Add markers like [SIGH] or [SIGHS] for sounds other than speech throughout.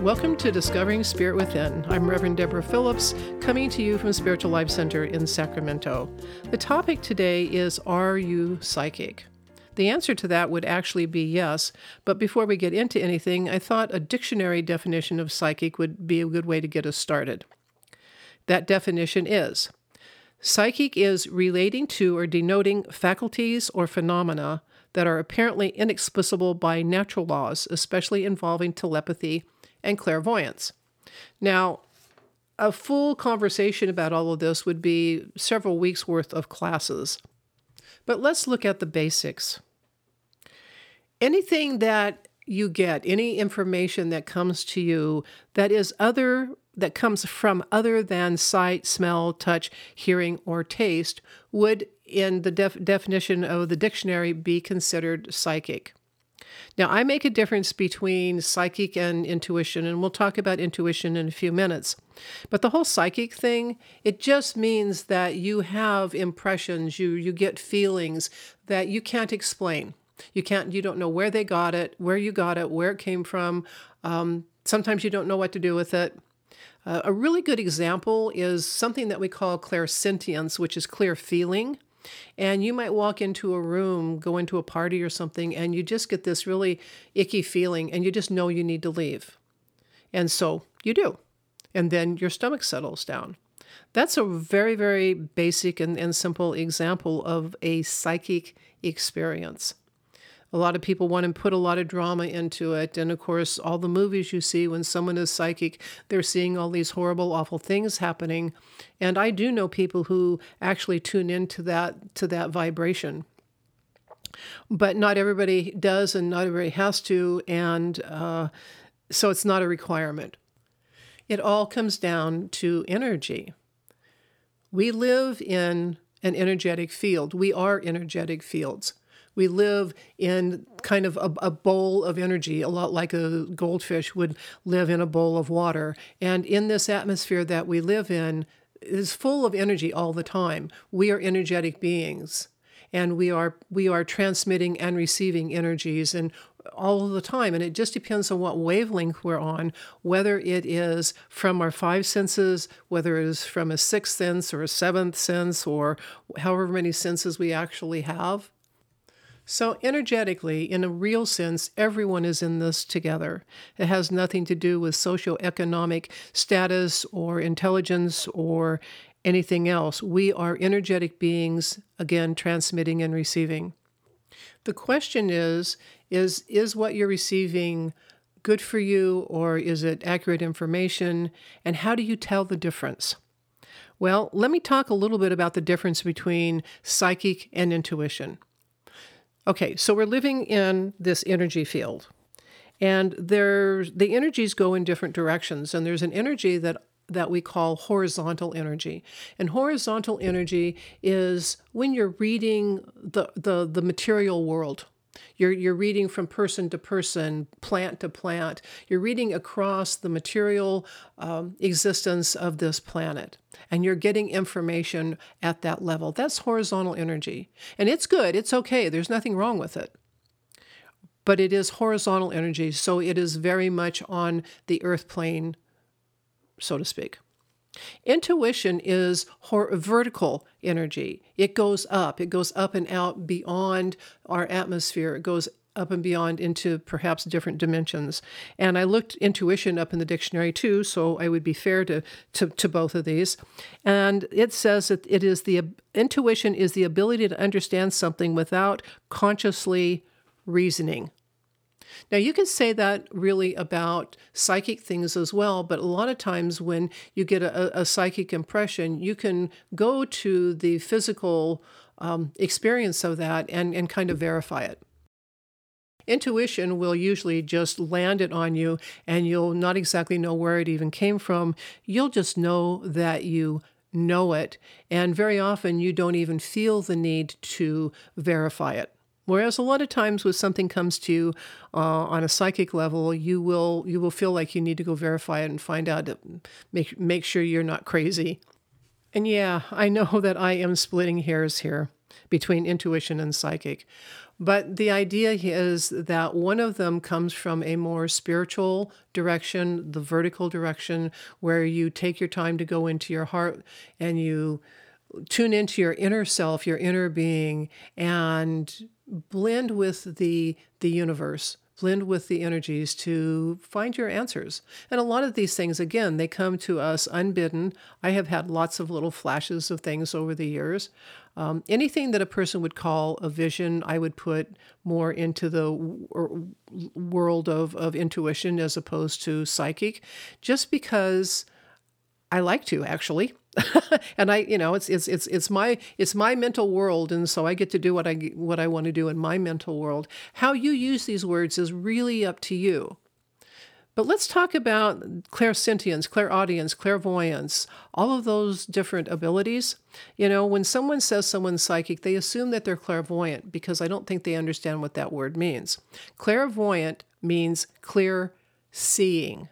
Welcome to Discovering Spirit Within. I'm Reverend Deborah Phillips, coming to you from Spiritual Life Center in Sacramento. The topic today is Are you psychic? The answer to that would actually be yes, but before we get into anything, I thought a dictionary definition of psychic would be a good way to get us started. That definition is Psychic is relating to or denoting faculties or phenomena that are apparently inexplicable by natural laws, especially involving telepathy and clairvoyance. Now, a full conversation about all of this would be several weeks worth of classes. But let's look at the basics. Anything that you get, any information that comes to you that is other that comes from other than sight, smell, touch, hearing, or taste would, in the def- definition of the dictionary, be considered psychic. Now, I make a difference between psychic and intuition, and we'll talk about intuition in a few minutes. But the whole psychic thing, it just means that you have impressions, you, you get feelings that you can't explain. You can't, you don't know where they got it, where you got it, where it came from. Um, sometimes you don't know what to do with it. Uh, a really good example is something that we call clairsentience, which is clear feeling. And you might walk into a room, go into a party or something, and you just get this really icky feeling, and you just know you need to leave. And so you do. And then your stomach settles down. That's a very, very basic and, and simple example of a psychic experience. A lot of people want to put a lot of drama into it. And of course, all the movies you see when someone is psychic, they're seeing all these horrible, awful things happening. And I do know people who actually tune into that to that vibration. But not everybody does, and not everybody has to, and uh, so it's not a requirement. It all comes down to energy. We live in an energetic field. We are energetic fields. We live in kind of a, a, bowl of energy, a lot like a goldfish would live in a bowl of water. And in this atmosphere that we live in is full of energy all the time. We are energetic beings and we are we are transmitting and receiving energies and all the time and it just depends on what wavelength we're on whether it is from our five senses whether it is from a sixth sense or a seventh sense or however many senses we actually have so, energetically, in a real sense, everyone is in this together. It has nothing to do with socioeconomic status or intelligence or anything else. We are energetic beings, again, transmitting and receiving. The question is is, is what you're receiving good for you or is it accurate information? And how do you tell the difference? Well, let me talk a little bit about the difference between psychic and intuition. Okay, so we're living in this energy field, and there's the energies go in different directions, and there's an energy that that we call horizontal energy. And horizontal energy is when you're reading the, the, the material world, you're, you're reading from person to person, plant to plant. You're reading across the material um, existence of this planet, and you're getting information at that level. That's horizontal energy. And it's good, it's okay, there's nothing wrong with it. But it is horizontal energy, so it is very much on the earth plane, so to speak. Intuition is vertical energy. It goes up. It goes up and out beyond our atmosphere. It goes up and beyond into perhaps different dimensions. And I looked intuition up in the dictionary too, so I would be fair to, to, to both of these. And it says that it is the intuition is the ability to understand something without consciously reasoning. Now, you can say that really about psychic things as well, but a lot of times when you get a, a psychic impression, you can go to the physical um, experience of that and, and kind of verify it. Intuition will usually just land it on you, and you'll not exactly know where it even came from. You'll just know that you know it, and very often you don't even feel the need to verify it. Whereas a lot of times when something comes to you uh, on a psychic level, you will you will feel like you need to go verify it and find out make make sure you're not crazy. And yeah, I know [LAUGHS] that I am splitting hairs here between intuition and psychic. But the idea is that one of them comes from a more spiritual direction, the vertical direction, where you take your time to go into your heart and you tune into your inner self, your inner being, and blend with the the universe blend with the energies to find your answers. And a lot of these things, again, they come to us unbidden. I have had lots of little flashes of things over the years. Um, anything that a person would call a vision, I would put more into the w- world of, of intuition as opposed to psychic, just because I like to actually. [LAUGHS] and I, you know, it's it's it's it's my it's my mental world, and so I get to do what I what I want to do in my mental world. How you use these words is really up to you. But let's talk about clairsentience, clairaudience, clairvoyance, all of those different abilities. You know, when someone says someone's psychic, they assume that they're clairvoyant because I don't think they understand what that word means. Clairvoyant means clear seeing.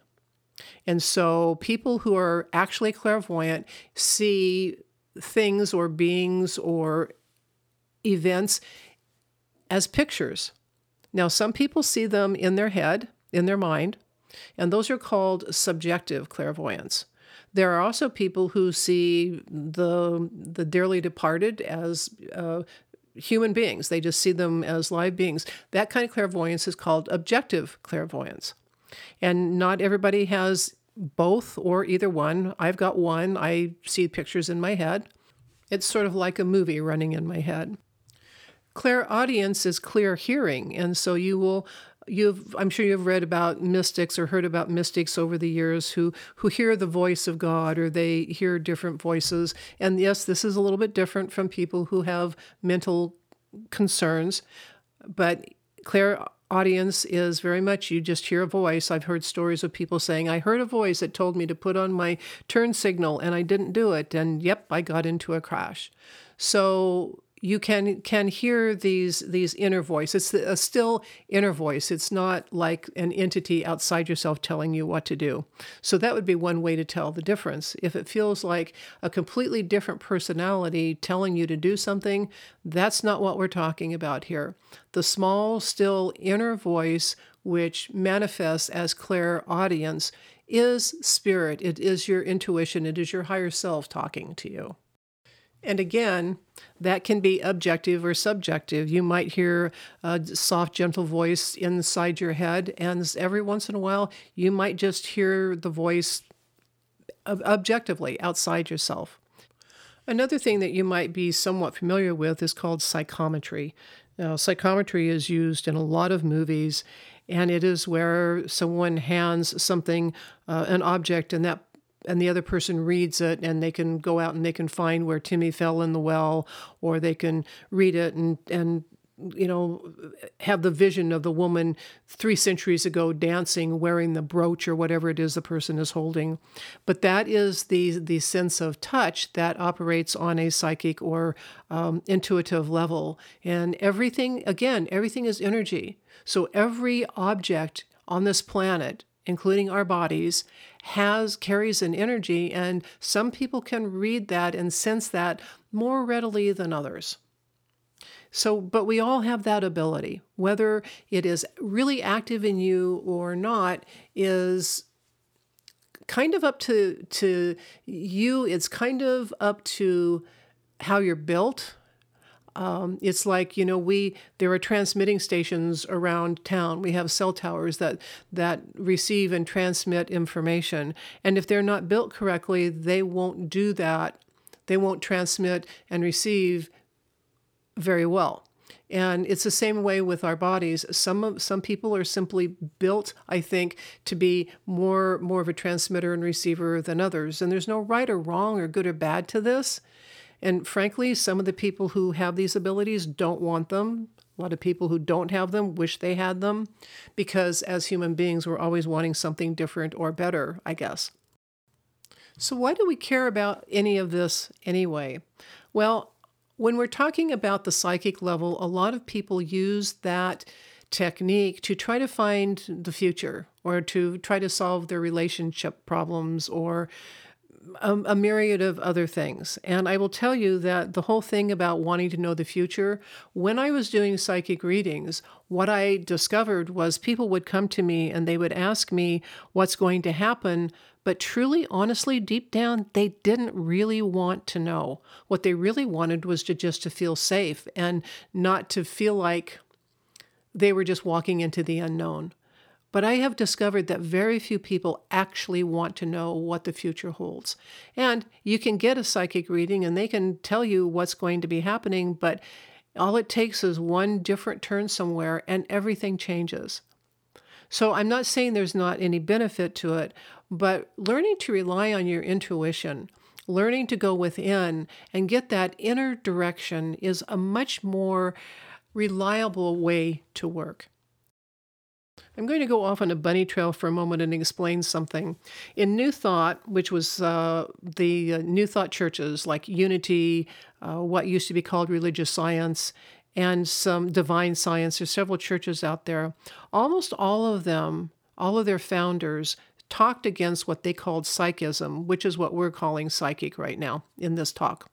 And so people who are actually clairvoyant see things or beings or events as pictures. Now, some people see them in their head, in their mind, and those are called subjective clairvoyance. There are also people who see the the dearly departed as uh, human beings. They just see them as live beings. That kind of clairvoyance is called objective clairvoyance. And not everybody has both or either one. I've got one. I see pictures in my head. It's sort of like a movie running in my head. Clairaudience is clear hearing, and so you will you've I'm sure you've read about mystics or heard about mystics over the years who who hear the voice of God or they hear different voices. And yes, this is a little bit different from people who have mental concerns, but clair audience is very much you just hear a voice. I've heard stories of people saying, I heard a voice that told me to put on my turn signal and I didn't do it. And yep, I got into a crash. So you can can hear these these inner voice. It's a still inner voice. It's not like an entity outside yourself telling you what to do. So that would be one way to tell the difference. If it feels like a completely different personality telling you to do something, that's not what we're talking about here. The small, still inner voice which manifests as clairaudience is spirit. It is your intuition. It is your higher self talking to you. And again, that can be objective or subjective. You might hear a soft, gentle voice inside your head, and every once in a while, you might just hear the voice objectively outside yourself. Another thing that you might be somewhat familiar with is called psychometry. Now, psychometry is used in a lot of movies, and it is where someone hands something, uh, an object, and that and the other person reads it and they can go out and they can find where Timmy fell in the well or they can read it and and you know have the vision of the woman 3 centuries ago dancing wearing the brooch or whatever it is the person is holding. But that is the the sense of touch that operates on a psychic or um, intuitive level. And everything again everything is energy. So every object on this planet including our bodies, has carries an energy, and some people can read that and sense that more readily than others. So, but we all have that ability. Whether it is really active in you or not is kind of up to to you. It's kind of up to how you're built um, it's like you know we there are transmitting stations around town. We have cell towers that that receive and transmit information, and if they're not built correctly, they won't do that. They won't transmit and receive very well. And it's the same way with our bodies. Some some people are simply built, I think, to be more more of a transmitter and receiver than others. And there's no right or wrong or good or bad to this. And frankly, some of the people who have these abilities don't want them. A lot of people who don't have them wish they had them because as human beings, we're always wanting something different or better, I guess. So, why do we care about any of this anyway? Well, when we're talking about the psychic level, a lot of people use that technique to try to find the future or to try to solve their relationship problems or a, a, myriad of other things. And I will tell you that the whole thing about wanting to know the future, when I was doing psychic readings, what I discovered was people would come to me and they would ask me what's going to happen. But truly, honestly, deep down, they didn't really want to know. What they really wanted was to just to feel safe and not to feel like they were just walking into the unknown. But I have discovered that very few people actually want to know what the future holds. And you can get a psychic reading and they can tell you what's going to be happening, but all it takes is one different turn somewhere and everything changes. So I'm not saying there's not any benefit to it, but learning to rely on your intuition, learning to go within and get that inner direction is a much more reliable way to work. I'm going to go off on a bunny trail for a moment and explain something. In New Thought, which was uh, the uh, New Thought churches like Unity, uh, what used to be called religious science, and some divine science, there's several churches out there. Almost all of them, all of their founders, talked against what they called psychism, which is what we're calling psychic right now in this talk.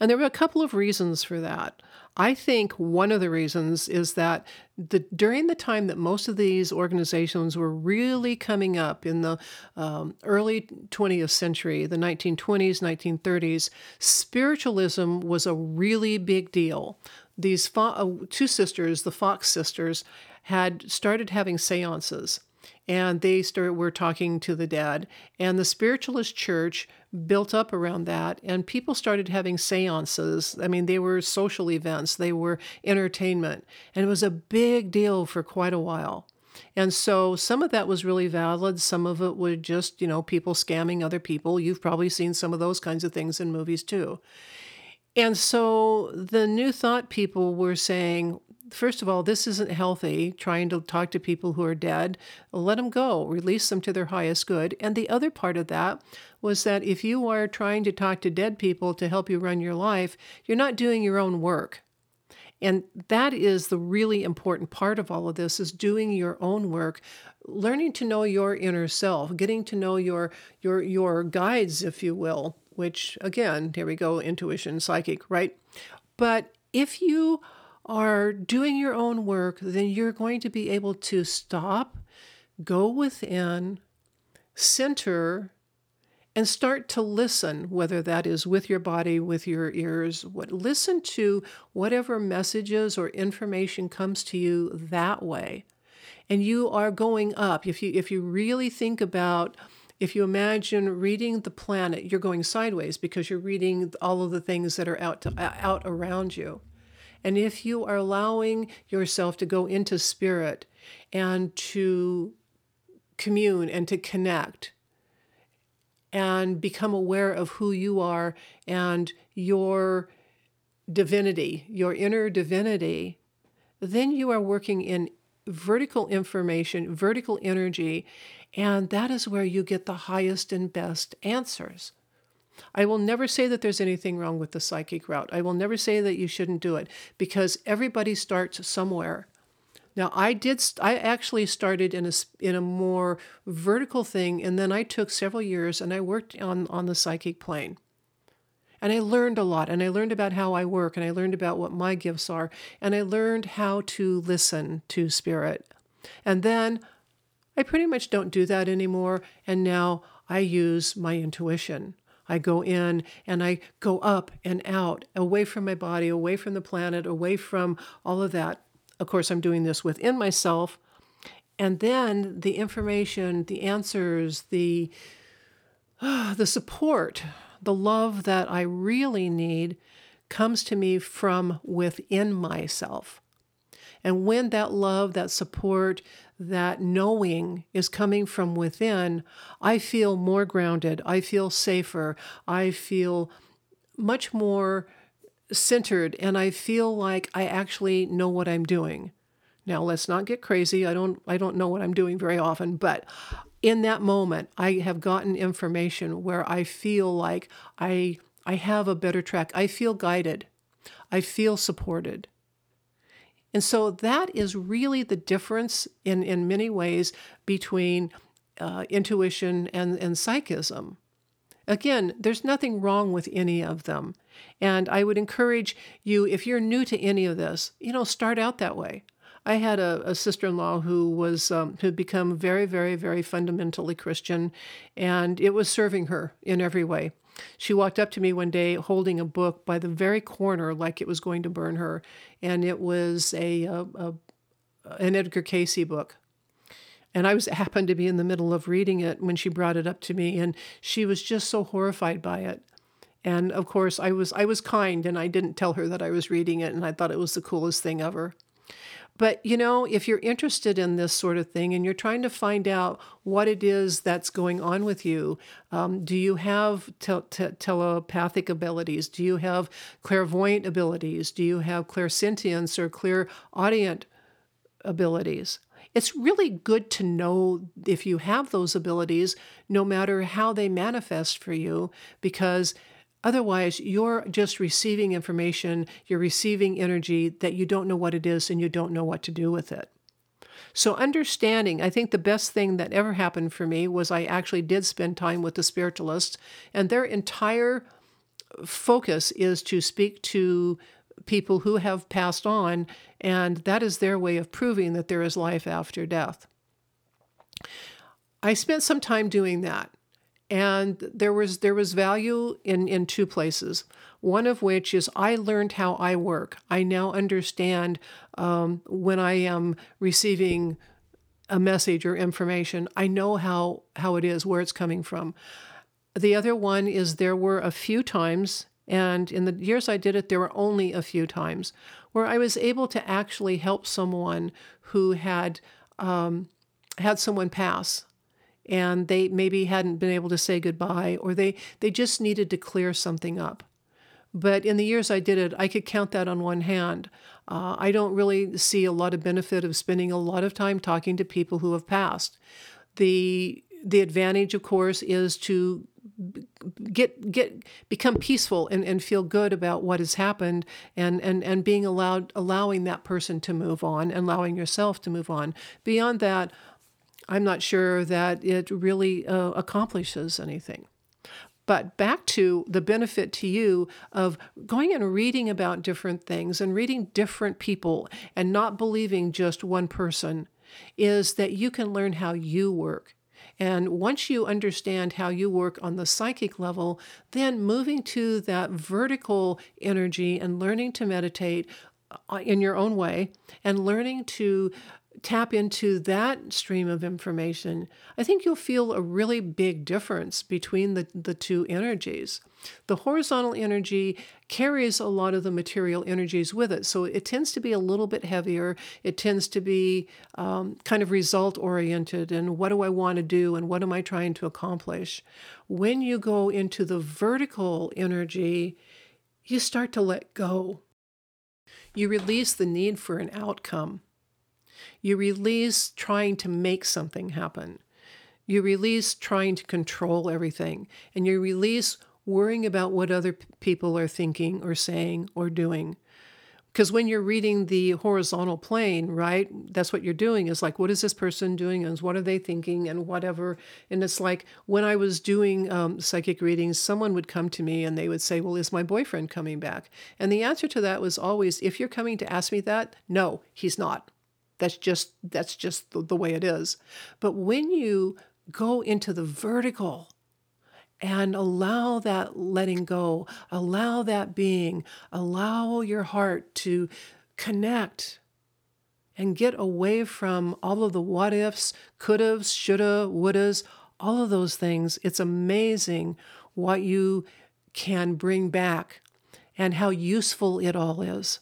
And there were a couple of reasons for that. I think one of the reasons is that the, during the time that most of these organizations were really coming up in the um, early 20th century, the 1920s, 1930s, spiritualism was a really big deal. These fo- uh, two sisters, the Fox sisters, had started having seances and they started were talking to the dead and the spiritualist church built up around that and people started having seances. I mean they were social events they were entertainment and it was a big deal for quite a while. And so some of that was really valid. Some of it was just you know people scamming other people. You've probably seen some of those kinds of things in movies too. And so the new thought people were saying, first of all, this isn't healthy, trying to talk to people who are dead. Let them go, release them to their highest good. And the other part of that was that if you are trying to talk to dead people to help you run your life, you're not doing your own work. And that is the really important part of all of this is doing your own work, learning to know your inner self, getting to know your your your guides if you will, which again, here we go intuition, psychic, right? But if you are doing your own work, then you're going to be able to stop, go within, center, and start to listen, whether that is with your body, with your ears. What listen to whatever messages or information comes to you that way. And you are going up. If you if you really think about if you imagine reading the planet, you're going sideways because you're reading all of the things that are out to, out around you. And if you are allowing yourself to go into spirit and to commune and to connect and become aware of who you are and your divinity, your inner divinity, then you are working in vertical information, vertical energy, and that is where you get the highest and best answers. I will never say that there's anything wrong with the psychic route. I will never say that you shouldn't do it because everybody starts somewhere. Now, I did. I actually started in a in a more vertical thing, and then I took several years and I worked on on the psychic plane. And I learned a lot, and I learned about how I work, and I learned about what my gifts are, and I learned how to listen to spirit. And then I pretty much don't do that anymore, and now I use my intuition. I go in and I go up and out, away from my body, away from the planet, away from all of that. Of course, I'm doing this within myself. And then the information, the answers, the, uh, [SIGHS] the support, the love that I really need comes to me from within myself. And when that love, that support, that knowing is coming from within, I feel more grounded. I feel safer. I feel much more centered and I feel like I actually know what I'm doing. Now let's not get crazy. I don't I don't know what I'm doing very often, but in that moment I have gotten information where I feel like I I have a better track. I feel guided. I feel supported. And so that is really the difference in, in many ways between uh, intuition and, and psychism. Again, there's nothing wrong with any of them. And I would encourage you, if you're new to any of this, you know, start out that way. I had a, a sister-in-law who was um, who had become very, very, very fundamentally Christian, and it was serving her in every way. She walked up to me one day holding a book by the very corner, like it was going to burn her, and it was a, a, a an Edgar Cayce book. And I was [LAUGHS] happened to be in the middle of reading it when she brought it up to me, and she was just so horrified by it. And of course, I was I was kind, and I didn't tell her that I was reading it, and I thought it was the coolest thing ever. But you know, if you're interested in this sort of thing and you're trying to find out what it is that's going on with you, um, do you have te- te- telepathic abilities? Do you have clairvoyant abilities? Do you have clairsentience or clairaudient abilities? It's really good to know if you have those abilities, no matter how they manifest for you, because Otherwise, you're just receiving information, you're receiving energy that you don't know what it is and you don't know what to do with it. So, understanding, I think the best thing that ever happened for me was I actually did spend time with the spiritualists, and their entire focus is to speak to people who have passed on, and that is their way of proving that there is life after death. I spent some time doing that and there was there was value in in two places one of which is i learned how i work. I now understand um, when i am receiving a message or information i know how how it is where it's coming from. The other one is there were a few times and in the years i did it there were only a few times where i was able to actually help someone who had um, had someone pass and they maybe hadn't been able to say goodbye or they, they just needed to clear something up. But in the years I did it, I could count that on one hand. Uh, I don't really see a lot of benefit of spending a lot of time talking to people who have passed. The the advantage, of course, is to get get become peaceful and, and feel good about what has happened and, and and being allowed allowing that person to move on and allowing yourself to move on. Beyond that, I'm not sure that it really uh, accomplishes anything. But back to the benefit to you of going and reading about different things and reading different people and not believing just one person is that you can learn how you work. And once you understand how you work on the psychic level, then moving to that vertical energy and learning to meditate uh, in your own way and learning to tap into that stream of information, I think you'll feel a really big difference between the, the two energies. The horizontal energy carries a lot of the material energies with it, so it tends to be a little bit heavier. It tends to be um, kind of result oriented and what do I want to do and what am I trying to accomplish. When you go into the vertical energy, you start to let go. You release the need for an outcome. You release trying to make something happen. You release trying to control everything. And you release worrying about what other p- people are thinking or saying or doing. Because when you're reading the horizontal plane, right, that's what you're doing is like, what is this person doing and what are they thinking and whatever. And it's like when I was doing um, psychic readings, someone would come to me and they would say, well, is my boyfriend coming back? And the answer to that was always, if you're coming to ask me that, no, he's not. That's just that's just the, the way it is. But when you go into the vertical and allow that letting go, allow that being, allow your heart to connect and get away from all of the what ifs, could haves, shoulda, wouldas, all of those things. It's amazing what you can bring back and how useful it all is.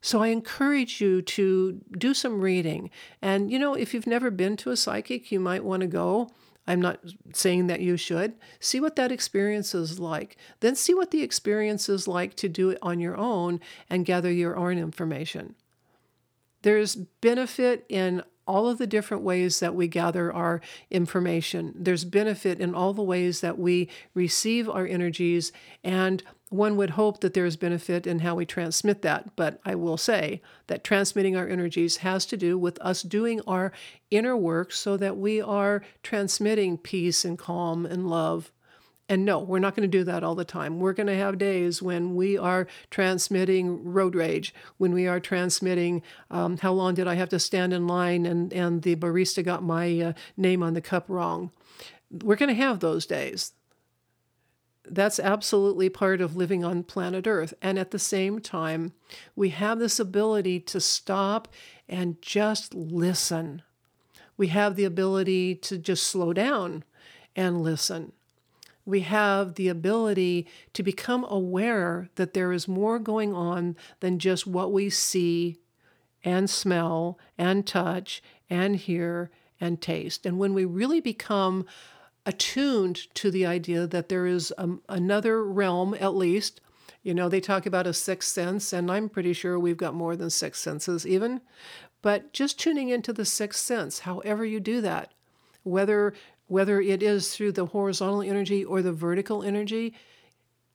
So I encourage you to do some reading. And, you know, if you've never been to a psychic, you might want to go. I'm not saying that you should. See what that experience is like. Then see what the experience is like to do it on your own and gather your own information. There's benefit in all of the different ways that we gather our information. There's benefit in all the ways that we receive our energies and one would hope that there is benefit in how we transmit that, but I will say that transmitting our energies has to do with us doing our inner work so that we are transmitting peace and calm and love And no, we're not going to do that all the time. We're going to have days when we are transmitting road rage, when we are transmitting um, how long did I have to stand in line and, and the barista got my uh, name on the cup wrong. We're going to have those days. That's absolutely part of living on planet Earth. And at the same time, we have this ability to stop and just listen. We have the ability to just slow down and listen we have the ability to become aware that there is more going on than just what we see and smell and touch and hear and taste. And when we really become attuned to the idea that there is um, another realm, at least, you know, they talk about a sixth sense, and I'm pretty sure we've got more than six senses, even. But just tuning into the sixth sense, however you do that, whether whether it is through the horizontal energy or the vertical energy,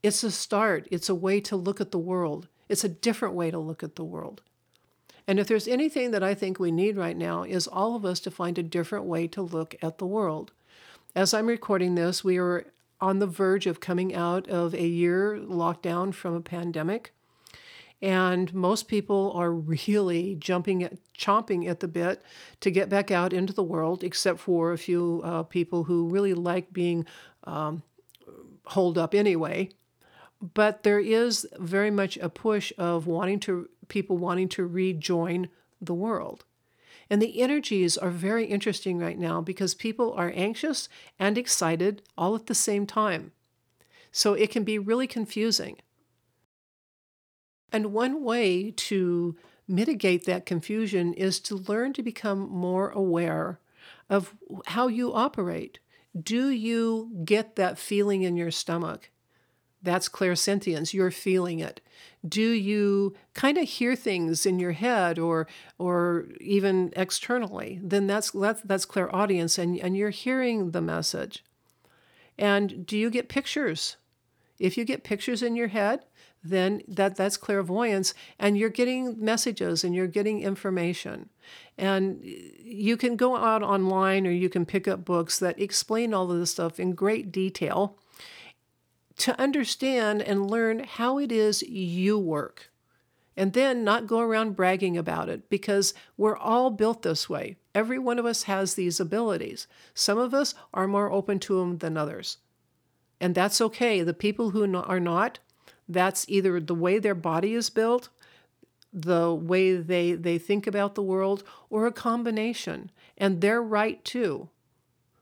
it's a start. It's a way to look at the world. It's a different way to look at the world. And if there's anything that I think we need right now, is all of us to find a different way to look at the world. As I'm recording this, we are on the verge of coming out of a year lockdown from a pandemic. And most people are [LAUGHS] really jumping at, chomping at the bit to get back out into the world, except for a few uh, people who really like being um, holed up anyway. But there is very much a push of wanting to people wanting to rejoin the world. And the energies are very interesting right now because people are anxious and excited all at the same time. So it can be really confusing. And one way to mitigate that confusion is to learn to become more aware of how you operate. Do you get that feeling in your stomach? That's clairsentience. You're feeling it. Do you kind of hear things in your head or or even externally? Then that's that's, that's clairaudience and, and you're hearing the message. And do you get pictures? If you get pictures in your head, then that that's clairvoyance and you're getting messages and you're getting information and you can go out online or you can pick up books that explain all of this stuff in great detail to understand and learn how it is you work and then not go around bragging about it because we're all built this way every one of us has these abilities some of us are more open to them than others and that's okay the people who are not that's either the way their body is built, the way they, they think about the world, or a combination. And they're right too.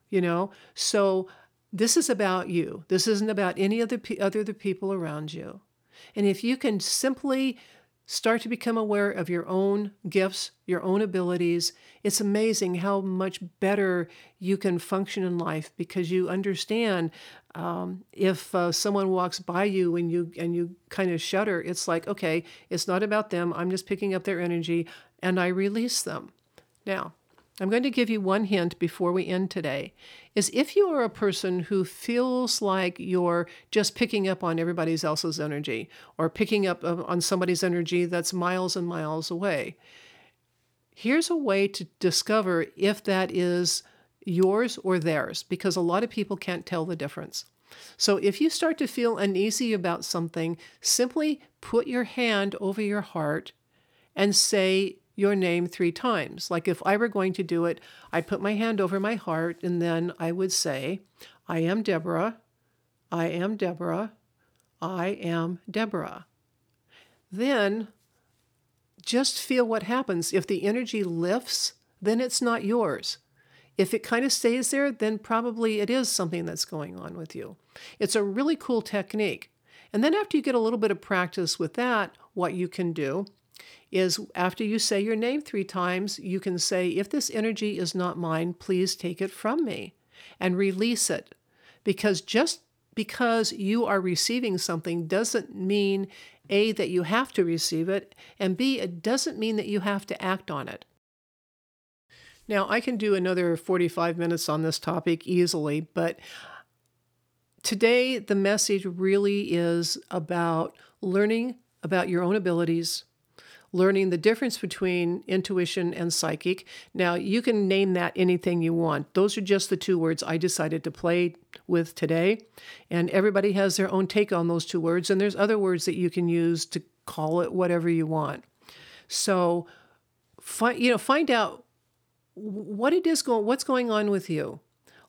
You know? So this is about you. This isn't about any other, other the people around you. And if you can simply Start to become aware of your own gifts, your own abilities. It's amazing how much better you can function in life because you understand um, if uh, someone walks by you and you and you kind of shudder. It's like okay, it's not about them. I'm just picking up their energy and I release them. Now, I'm going to give you one hint before we end today is if you are a person who feels like you're just picking up on everybody else's energy or picking up on somebody's energy that's miles and miles away. Here's a way to discover if that is yours or theirs because a lot of people can't tell the difference. So if you start to feel uneasy about something, simply put your hand over your heart and say your name three times. Like if I were going to do it, I'd put my hand over my heart and then I would say, I am Deborah, I am Deborah, I am Deborah. Then just feel what happens. If the energy lifts, then it's not yours. If it kind of stays there, then probably it is something that's going on with you. It's a really cool technique. And then after you get a little bit of practice with that, what you can do is after you say your name three times, you can say, If this energy is not mine, please take it from me and release it. Because just because you are receiving something doesn't mean A, that you have to receive it, and B, it doesn't mean that you have to act on it. Now, I can do another 45 minutes on this topic easily, but today the message really is about learning about your own abilities, learning the difference between intuition and psychic. Now, you can name that anything you want. Those are just the two words I decided to play with today. And everybody has their own take on those two words. And there's other words that you can use to call it whatever you want. So, find, you know, find out what it is going, what's going on with you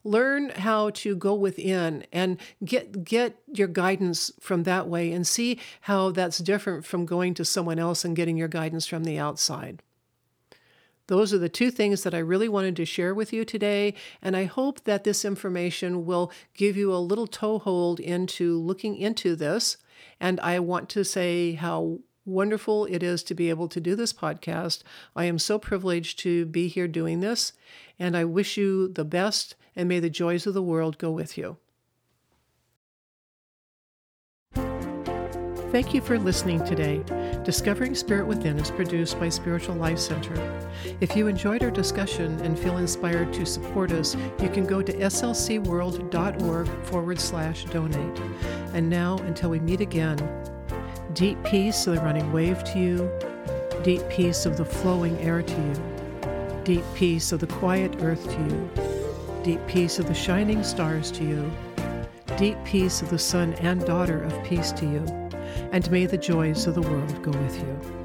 learn how to go within and get get your guidance from that way and see how that's different from going to someone else and getting your guidance from the outside. Those are the two things that I really wanted to share with you today, and I hope that this information will give you a little toehold into looking into this. And I want to say how wonderful it is to be able to do this podcast. I am so privileged to be here doing this, and I wish you the best and may the joys of the world go with you. Thank you for listening today. Discovering Spirit Within is produced by Spiritual Life Center. If you enjoyed our discussion and feel inspired to support us, you can go to slcworld.org forward slash donate. And now, until we meet again, deep peace of the running wave to you, deep peace of the flowing air to you, deep peace of the quiet earth to you Deep peace of the shining stars to you. Deep peace of the son and daughter of peace to you. And may the joys of the world go with you.